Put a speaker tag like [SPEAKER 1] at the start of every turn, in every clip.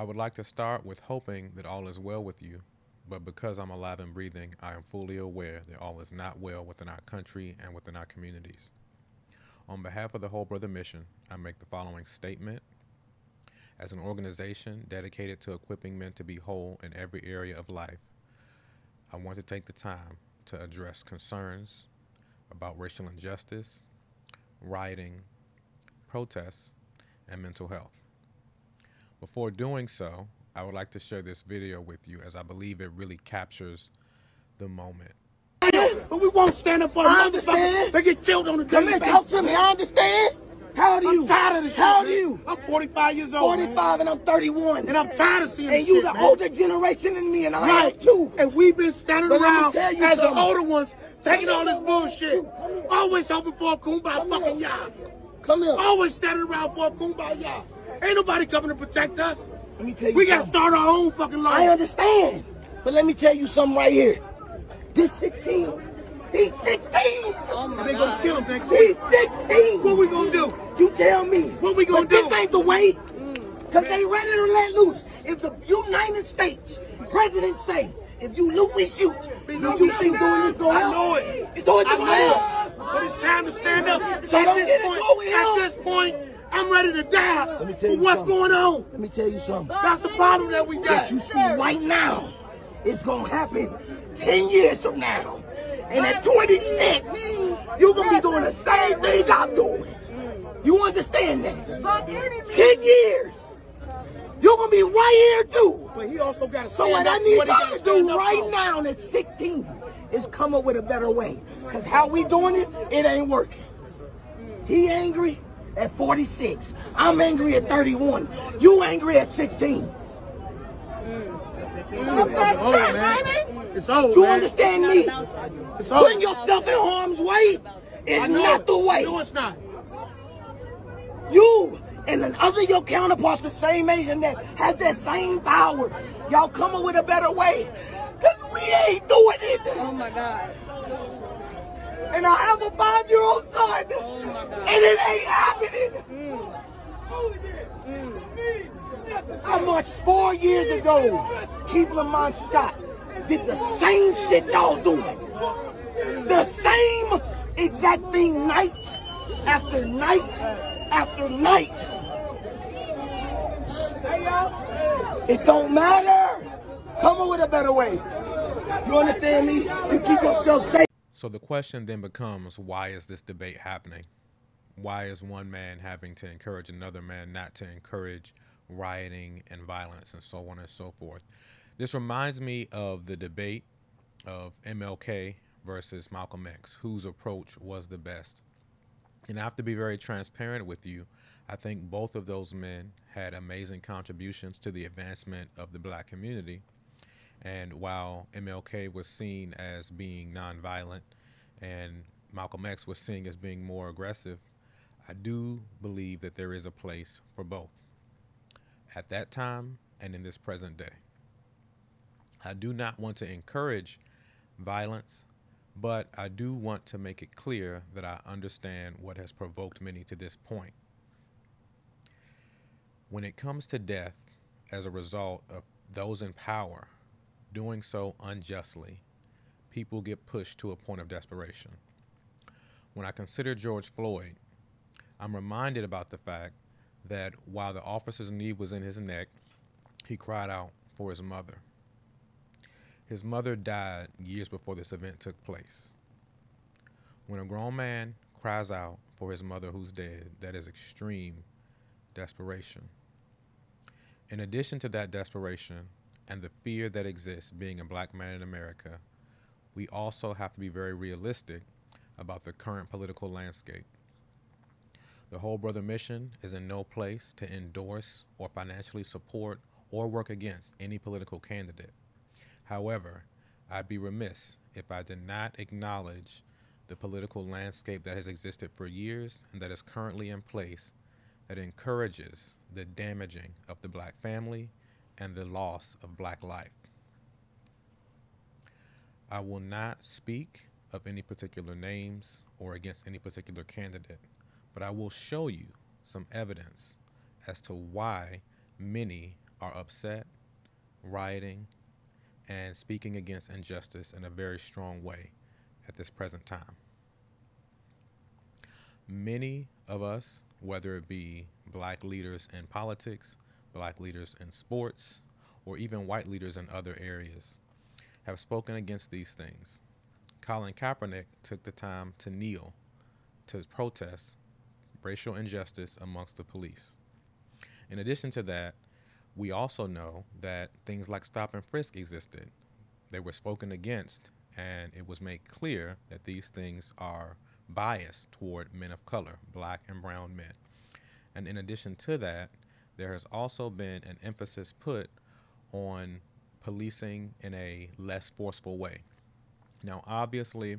[SPEAKER 1] I would like to start with hoping that all is well with you, but because I'm alive and breathing, I am fully aware that all is not well within our country and within our communities. On behalf of the Whole Brother Mission, I make the following statement. As an organization dedicated to equipping men to be whole in every area of life, I want to take the time to address concerns about racial injustice, rioting, protests, and mental health. Before doing so, I would like to share this video with you as I believe it really captures the moment.
[SPEAKER 2] But we won't stand up for
[SPEAKER 3] I
[SPEAKER 2] the
[SPEAKER 3] understand.
[SPEAKER 2] motherfuckers. They get killed on the
[SPEAKER 3] Come
[SPEAKER 2] daily
[SPEAKER 3] here, talk to me. I understand. How old are you?
[SPEAKER 2] I'm tired of this shit.
[SPEAKER 3] How old are you?
[SPEAKER 2] I'm 45 years old. man.
[SPEAKER 3] 45 and I'm 31.
[SPEAKER 2] And I'm tired of seeing
[SPEAKER 3] And you
[SPEAKER 2] shit,
[SPEAKER 3] the
[SPEAKER 2] man.
[SPEAKER 3] older generation than me, and I am
[SPEAKER 2] Right.
[SPEAKER 3] too.
[SPEAKER 2] And we've been standing
[SPEAKER 3] But
[SPEAKER 2] around
[SPEAKER 3] tell you
[SPEAKER 2] as the older ones, taking all this bullshit. Always hoping for a kumbaya. fucking y'all.
[SPEAKER 3] Come here.
[SPEAKER 2] Always standing around for a kumbaya. Ain't nobody coming to protect us.
[SPEAKER 3] Let me tell you
[SPEAKER 2] We gotta start our own fucking life.
[SPEAKER 3] I understand. But let me tell you something right here. This 16. He's 16.
[SPEAKER 2] And they gonna kill him next
[SPEAKER 3] He's 16.
[SPEAKER 2] What we gonna do?
[SPEAKER 3] You tell me.
[SPEAKER 2] What we gonna
[SPEAKER 3] but This ain't the way. Mm. Because they ready to let loose. If the United States president say, if you loot, we shoot. Do you think doing this gonna
[SPEAKER 2] I
[SPEAKER 3] help?
[SPEAKER 2] know it.
[SPEAKER 3] It's always
[SPEAKER 2] I
[SPEAKER 3] gonna help.
[SPEAKER 2] know it. But it's time to stand up.
[SPEAKER 3] So
[SPEAKER 2] at
[SPEAKER 3] don't
[SPEAKER 2] this
[SPEAKER 3] get
[SPEAKER 2] point, at this point, I'm ready to die.
[SPEAKER 3] Let me tell
[SPEAKER 2] for
[SPEAKER 3] you
[SPEAKER 2] what's
[SPEAKER 3] something.
[SPEAKER 2] going on?
[SPEAKER 3] Let me tell you something.
[SPEAKER 2] That's the problem that we got.
[SPEAKER 3] That you see right now, it's gonna happen 10 years from now. And at 26, you're gonna be doing the same thing I'm doing. You understand that? 10 years. You're gonna be right here too.
[SPEAKER 2] But he also got to
[SPEAKER 3] So what I need y'all
[SPEAKER 2] gotta
[SPEAKER 3] do right
[SPEAKER 2] for.
[SPEAKER 3] now at 16 is come up with a better way. Cause how we doing it, it ain't working. He angry at 46. I'm angry at 31. You angry at 16. Mm. Mm.
[SPEAKER 2] It's old, man. It's old,
[SPEAKER 3] You
[SPEAKER 2] man.
[SPEAKER 3] understand me?
[SPEAKER 2] It's old.
[SPEAKER 3] Putting yourself in harm's way is not
[SPEAKER 2] it.
[SPEAKER 3] the way.
[SPEAKER 2] No, it's not.
[SPEAKER 3] You and the other your counterparts the same age and that has that same power. Y'all come up with a better way. Cause we ain't doing it.
[SPEAKER 4] Oh my God.
[SPEAKER 3] And I have a five-year-old son.
[SPEAKER 4] Oh.
[SPEAKER 3] And it ain't happening.
[SPEAKER 4] Mm.
[SPEAKER 3] I marched four years ago. Keith Lamont Scott did the same shit y'all doing. The same exact thing night after night after night. It don't matter. Come up with a better way. You understand me? You keep yourself safe.
[SPEAKER 1] So the question then becomes why is this debate happening? Why is one man having to encourage another man not to encourage rioting and violence and so on and so forth? This reminds me of the debate of MLK versus Malcolm X, whose approach was the best. And I have to be very transparent with you. I think both of those men had amazing contributions to the advancement of the black community. And while MLK was seen as being nonviolent and Malcolm X was seen as being more aggressive, I do believe that there is a place for both at that time and in this present day. I do not want to encourage violence, but I do want to make it clear that I understand what has provoked many to this point. When it comes to death as a result of those in power doing so unjustly, people get pushed to a point of desperation. When I consider George Floyd, I'm reminded about the fact that while the officer's knee was in his neck, he cried out for his mother. His mother died years before this event took place. When a grown man cries out for his mother who's dead, that is extreme desperation. In addition to that desperation and the fear that exists being a black man in America, we also have to be very realistic about the current political landscape. The Whole Brother Mission is in no place to endorse or financially support or work against any political candidate. However, I'd be remiss if I did not acknowledge the political landscape that has existed for years and that is currently in place that encourages the damaging of the black family and the loss of black life. I will not speak of any particular names or against any particular candidate, but I will show you some evidence as to why many are upset, rioting, and speaking against injustice in a very strong way at this present time. Many of us, whether it be black leaders in politics, black leaders in sports, or even white leaders in other areas, have spoken against these things. Colin Kaepernick took the time to kneel to protest racial injustice amongst the police. In addition to that, we also know that things like stop and frisk existed. They were spoken against, and it was made clear that these things are biased toward men of color, black and brown men. And in addition to that, there has also been an emphasis put on policing in a less forceful way. Now, obviously,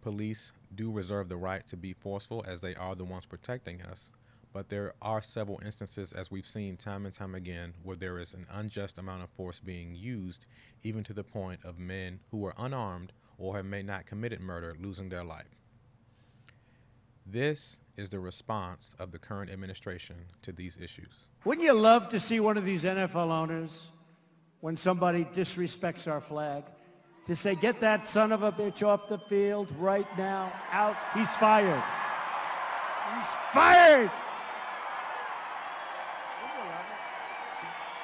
[SPEAKER 1] police do reserve the right to be forceful as they are the ones protecting us, but there are several instances, as we've seen time and time again, where there is an unjust amount of force being used, even to the point of men who are unarmed or have may not committed murder losing their life. This is the response of the current administration to these issues.
[SPEAKER 4] Wouldn't you love to see one of these NFL owners, when somebody disrespects our flag, to say, get that son of a bitch off the field right now, out, he's fired. He's fired!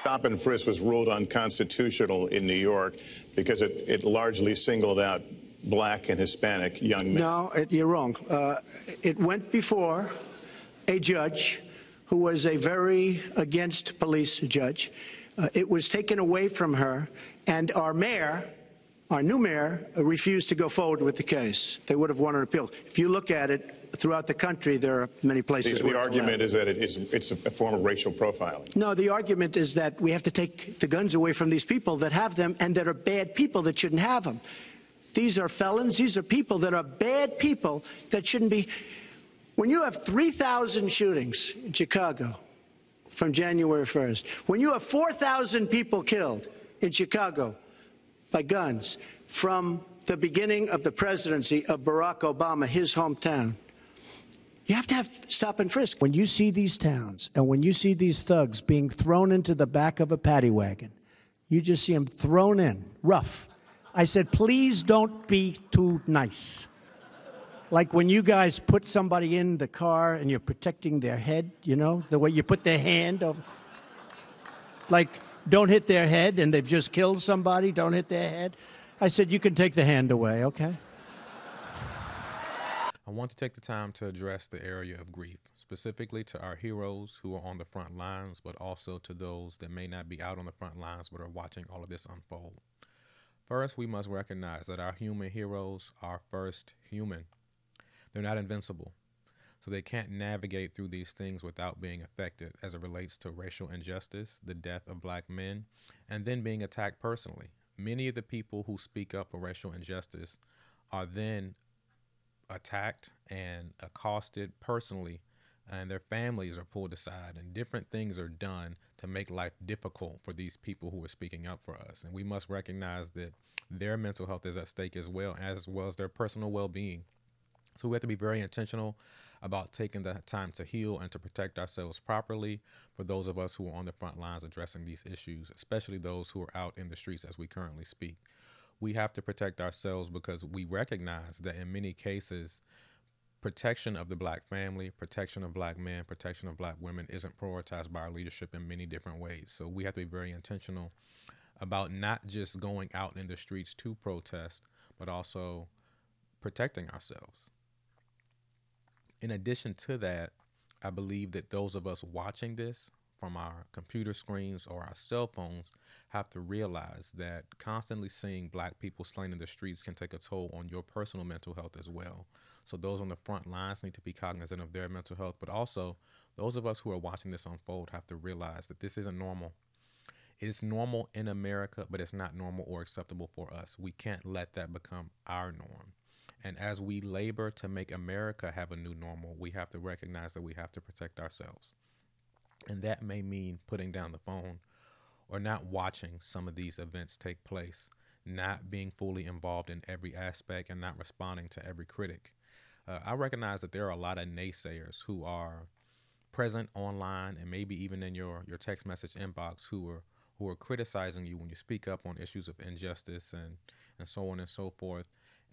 [SPEAKER 5] Stop and frisk was ruled unconstitutional in New York because it, it largely singled out black and Hispanic young men.
[SPEAKER 6] No, it, you're wrong. Uh, it went before a judge who was a very against police judge. Uh, it was taken away from her, and our mayor, our new mayor, uh, refused to go forward with the case. They would have won an appeal. If you look at it, throughout the country, there are many places
[SPEAKER 5] the,
[SPEAKER 6] where
[SPEAKER 5] the argument
[SPEAKER 6] allowed.
[SPEAKER 5] is that it is, it's a form of racial profiling.
[SPEAKER 6] No, the argument is that we have to take the guns away from these people that have them and that are bad people that shouldn't have them. These are felons. These are people that are bad people that shouldn't be. When you have 3,000 shootings in Chicago from January 1st, when you have 4,000 people killed in Chicago by guns from the beginning of the presidency of Barack Obama, his hometown, you have to have stop and frisk.
[SPEAKER 4] When you see these towns and when you see these thugs being thrown into the back of a paddy wagon, you just see them thrown in, rough. I said, please don't be too nice. Like when you guys put somebody in the car and you're protecting their head, you know, the way you put their hand over. Like, don't hit their head and they've just killed somebody, don't hit their head. I said, you can take the hand away, okay?
[SPEAKER 1] I want to take the time to address the area of grief, specifically to our heroes who are on the front lines, but also to those that may not be out on the front lines but are watching all of this unfold. First, we must recognize that our human heroes are first human. They're not invincible, so they can't navigate through these things without being affected as it relates to racial injustice, the death of black men, and then being attacked personally. Many of the people who speak up for racial injustice are then attacked and accosted personally and their families are pulled aside and different things are done to make life difficult for these people who are speaking up for us. And we must recognize that their mental health is at stake as well as well as their personal well-being. So we have to be very intentional about taking the time to heal and to protect ourselves properly for those of us who are on the front lines addressing these issues especially those who are out in the streets as we currently speak. We have to protect ourselves because we recognize that in many cases, protection of the black family, protection of black men, protection of black women isn't prioritized by our leadership in many different ways. So we have to be very intentional about not just going out in the streets to protest, but also protecting ourselves. In addition to that, I believe that those of us watching this from our computer screens or our cell phones have to realize that constantly seeing black people slain in the streets can take a toll on your personal mental health as well. So those on the front lines need to be cognizant of their mental health, but also those of us who are watching this unfold have to realize that this isn't normal. It's normal in America, but it's not normal or acceptable for us. We can't let that become our norm. And as we labor to make America have a new normal, we have to recognize that we have to protect ourselves. And that may mean putting down the phone or not watching some of these events take place, not being fully involved in every aspect and not responding to every critic. Uh, I recognize that there are a lot of naysayers who are present online and maybe even in your, your text message inbox who are who are criticizing you when you speak up on issues of injustice and, and so on and so forth.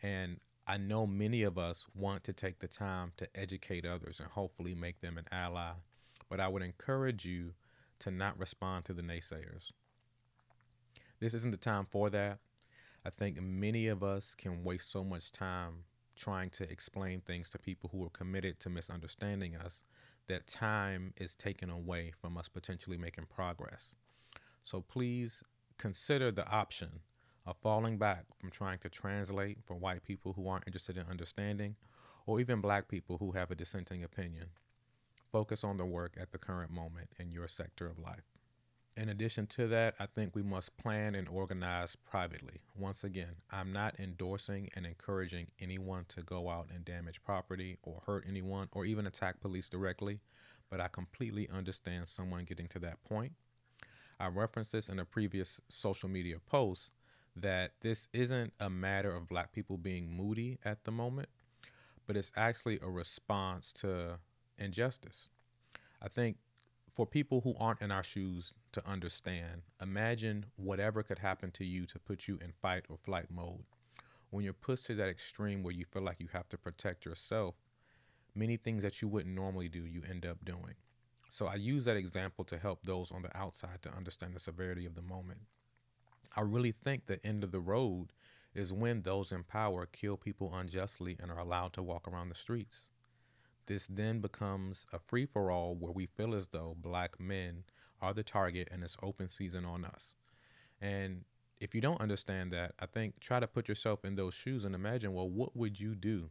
[SPEAKER 1] And I know many of us want to take the time to educate others and hopefully make them an ally. But I would encourage you to not respond to the naysayers. This isn't the time for that. I think many of us can waste so much time trying to explain things to people who are committed to misunderstanding us that time is taken away from us potentially making progress. So please consider the option of falling back from trying to translate for white people who aren't interested in understanding or even black people who have a dissenting opinion. Focus on the work at the current moment in your sector of life. In addition to that, I think we must plan and organize privately. Once again, I'm not endorsing and encouraging anyone to go out and damage property or hurt anyone or even attack police directly, but I completely understand someone getting to that point. I referenced this in a previous social media post that this isn't a matter of black people being moody at the moment, but it's actually a response to injustice. I think for people who aren't in our shoes to understand, imagine whatever could happen to you to put you in fight or flight mode. When you're pushed to that extreme where you feel like you have to protect yourself, many things that you wouldn't normally do, you end up doing. So I use that example to help those on the outside to understand the severity of the moment. I really think the end of the road is when those in power kill people unjustly and are allowed to walk around the streets. This then becomes a free for all where we feel as though black men are the target and it's open season on us. And if you don't understand that, I think try to put yourself in those shoes and imagine, well, what would you do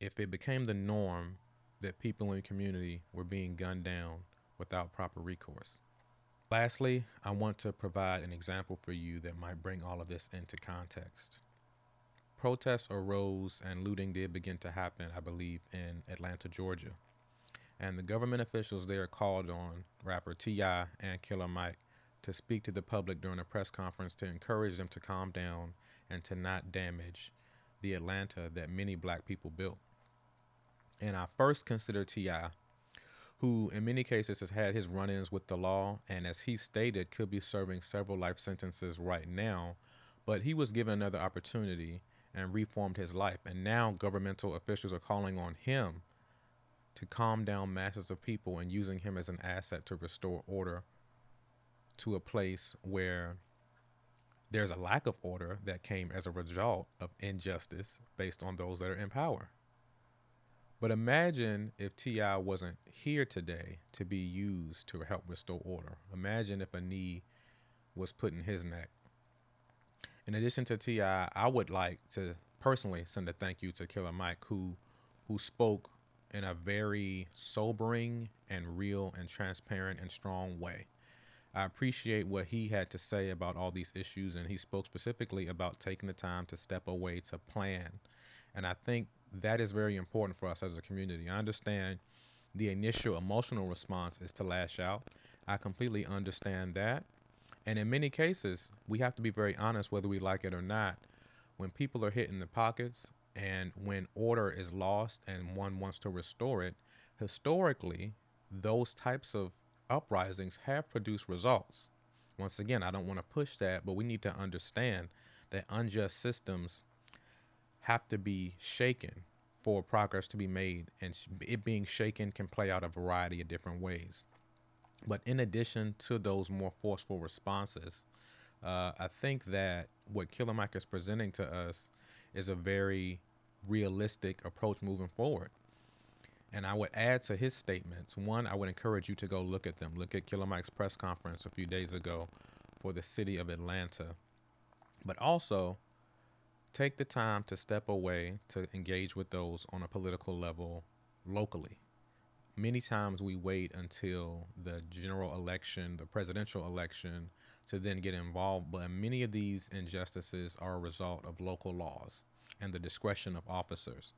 [SPEAKER 1] if it became the norm that people in the community were being gunned down without proper recourse? Lastly, I want to provide an example for you that might bring all of this into context protests arose and looting did begin to happen, I believe, in Atlanta, Georgia. And the government officials there called on rapper T.I. and Killer Mike to speak to the public during a press conference to encourage them to calm down and to not damage the Atlanta that many black people built. And I first considered T.I., who in many cases has had his run ins with the law and, as he stated, could be serving several life sentences right now. But he was given another opportunity and reformed his life. And now governmental officials are calling on him to calm down masses of people and using him as an asset to restore order to a place where there's a lack of order that came as a result of injustice based on those that are in power. But imagine if T.I. wasn't here today to be used to help restore order. Imagine if a knee was put in his neck in addition to T.I., I would like to personally send a thank you to Killer Mike, who who spoke in a very sobering and real and transparent and strong way. I appreciate what he had to say about all these issues, and he spoke specifically about taking the time to step away to plan. And I think that is very important for us as a community. I understand the initial emotional response is to lash out. I completely understand that. And in many cases, we have to be very honest whether we like it or not. When people are hit in the pockets and when order is lost and one wants to restore it, historically, those types of uprisings have produced results. Once again, I don't want to push that, but we need to understand that unjust systems have to be shaken for progress to be made, and it being shaken can play out a variety of different ways. But in addition to those more forceful responses, uh, I think that what Killer Mike is presenting to us is a very realistic approach moving forward. And I would add to his statements one, I would encourage you to go look at them. Look at Killer Mike's press conference a few days ago for the city of Atlanta. But also, take the time to step away to engage with those on a political level locally many times we wait until the general election, the presidential election, to then get involved. But many of these injustices are a result of local laws and the discretion of officers.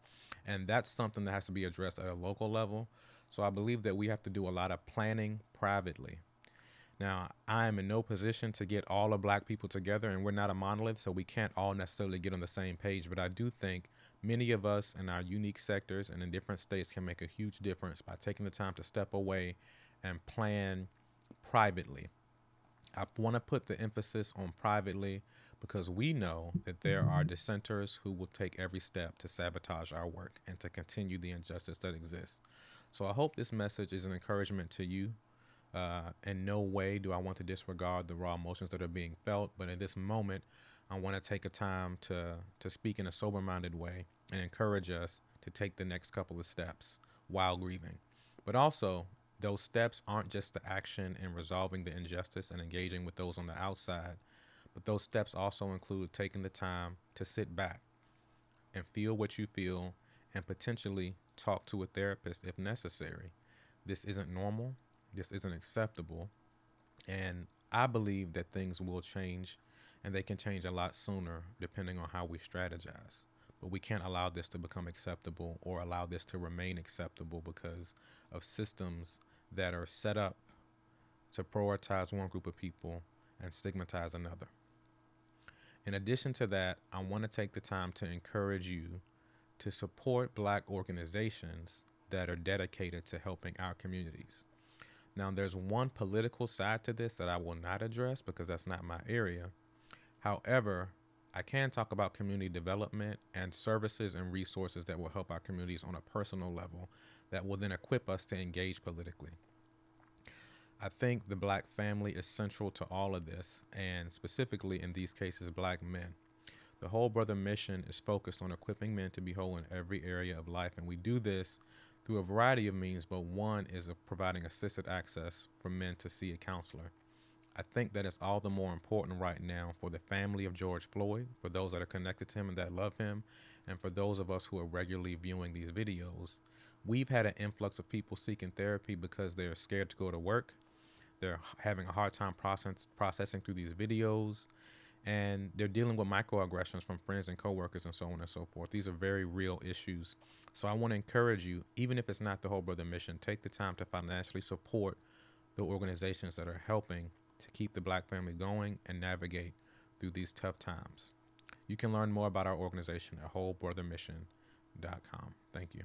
[SPEAKER 1] And that's something that has to be addressed at a local level. So I believe that we have to do a lot of planning privately. Now, I am in no position to get all of black people together, and we're not a monolith, so we can't all necessarily get on the same page. But I do think Many of us in our unique sectors and in different states can make a huge difference by taking the time to step away and plan privately. I want to put the emphasis on privately because we know that there are dissenters who will take every step to sabotage our work and to continue the injustice that exists. So I hope this message is an encouragement to you. Uh, in no way do I want to disregard the raw emotions that are being felt, but in this moment, I want to take a time to to speak in a sober-minded way and encourage us to take the next couple of steps while grieving. But also, those steps aren't just the action in resolving the injustice and engaging with those on the outside, but those steps also include taking the time to sit back and feel what you feel and potentially talk to a therapist if necessary. This isn't normal. This isn't acceptable. And I believe that things will change and they can change a lot sooner depending on how we strategize. But we can't allow this to become acceptable or allow this to remain acceptable because of systems that are set up to prioritize one group of people and stigmatize another. In addition to that, I want to take the time to encourage you to support black organizations that are dedicated to helping our communities. Now, there's one political side to this that I will not address because that's not my area. However, I can talk about community development and services and resources that will help our communities on a personal level that will then equip us to engage politically. I think the black family is central to all of this, and specifically in these cases, black men. The Whole Brother mission is focused on equipping men to be whole in every area of life, and we do this through a variety of means, but one is providing assisted access for men to see a counselor. I think that it's all the more important right now for the family of George Floyd, for those that are connected to him and that love him, and for those of us who are regularly viewing these videos. We've had an influx of people seeking therapy because they're scared to go to work. They're having a hard time process, processing through these videos and they're dealing with microaggressions from friends and coworkers and so on and so forth. These are very real issues. So I want to encourage you, even if it's not the Whole Brother mission, take the time to financially support the organizations that are helping to keep the black family going and navigate through these tough times. You can learn more about our organization at wholebrothermission.com. Thank you.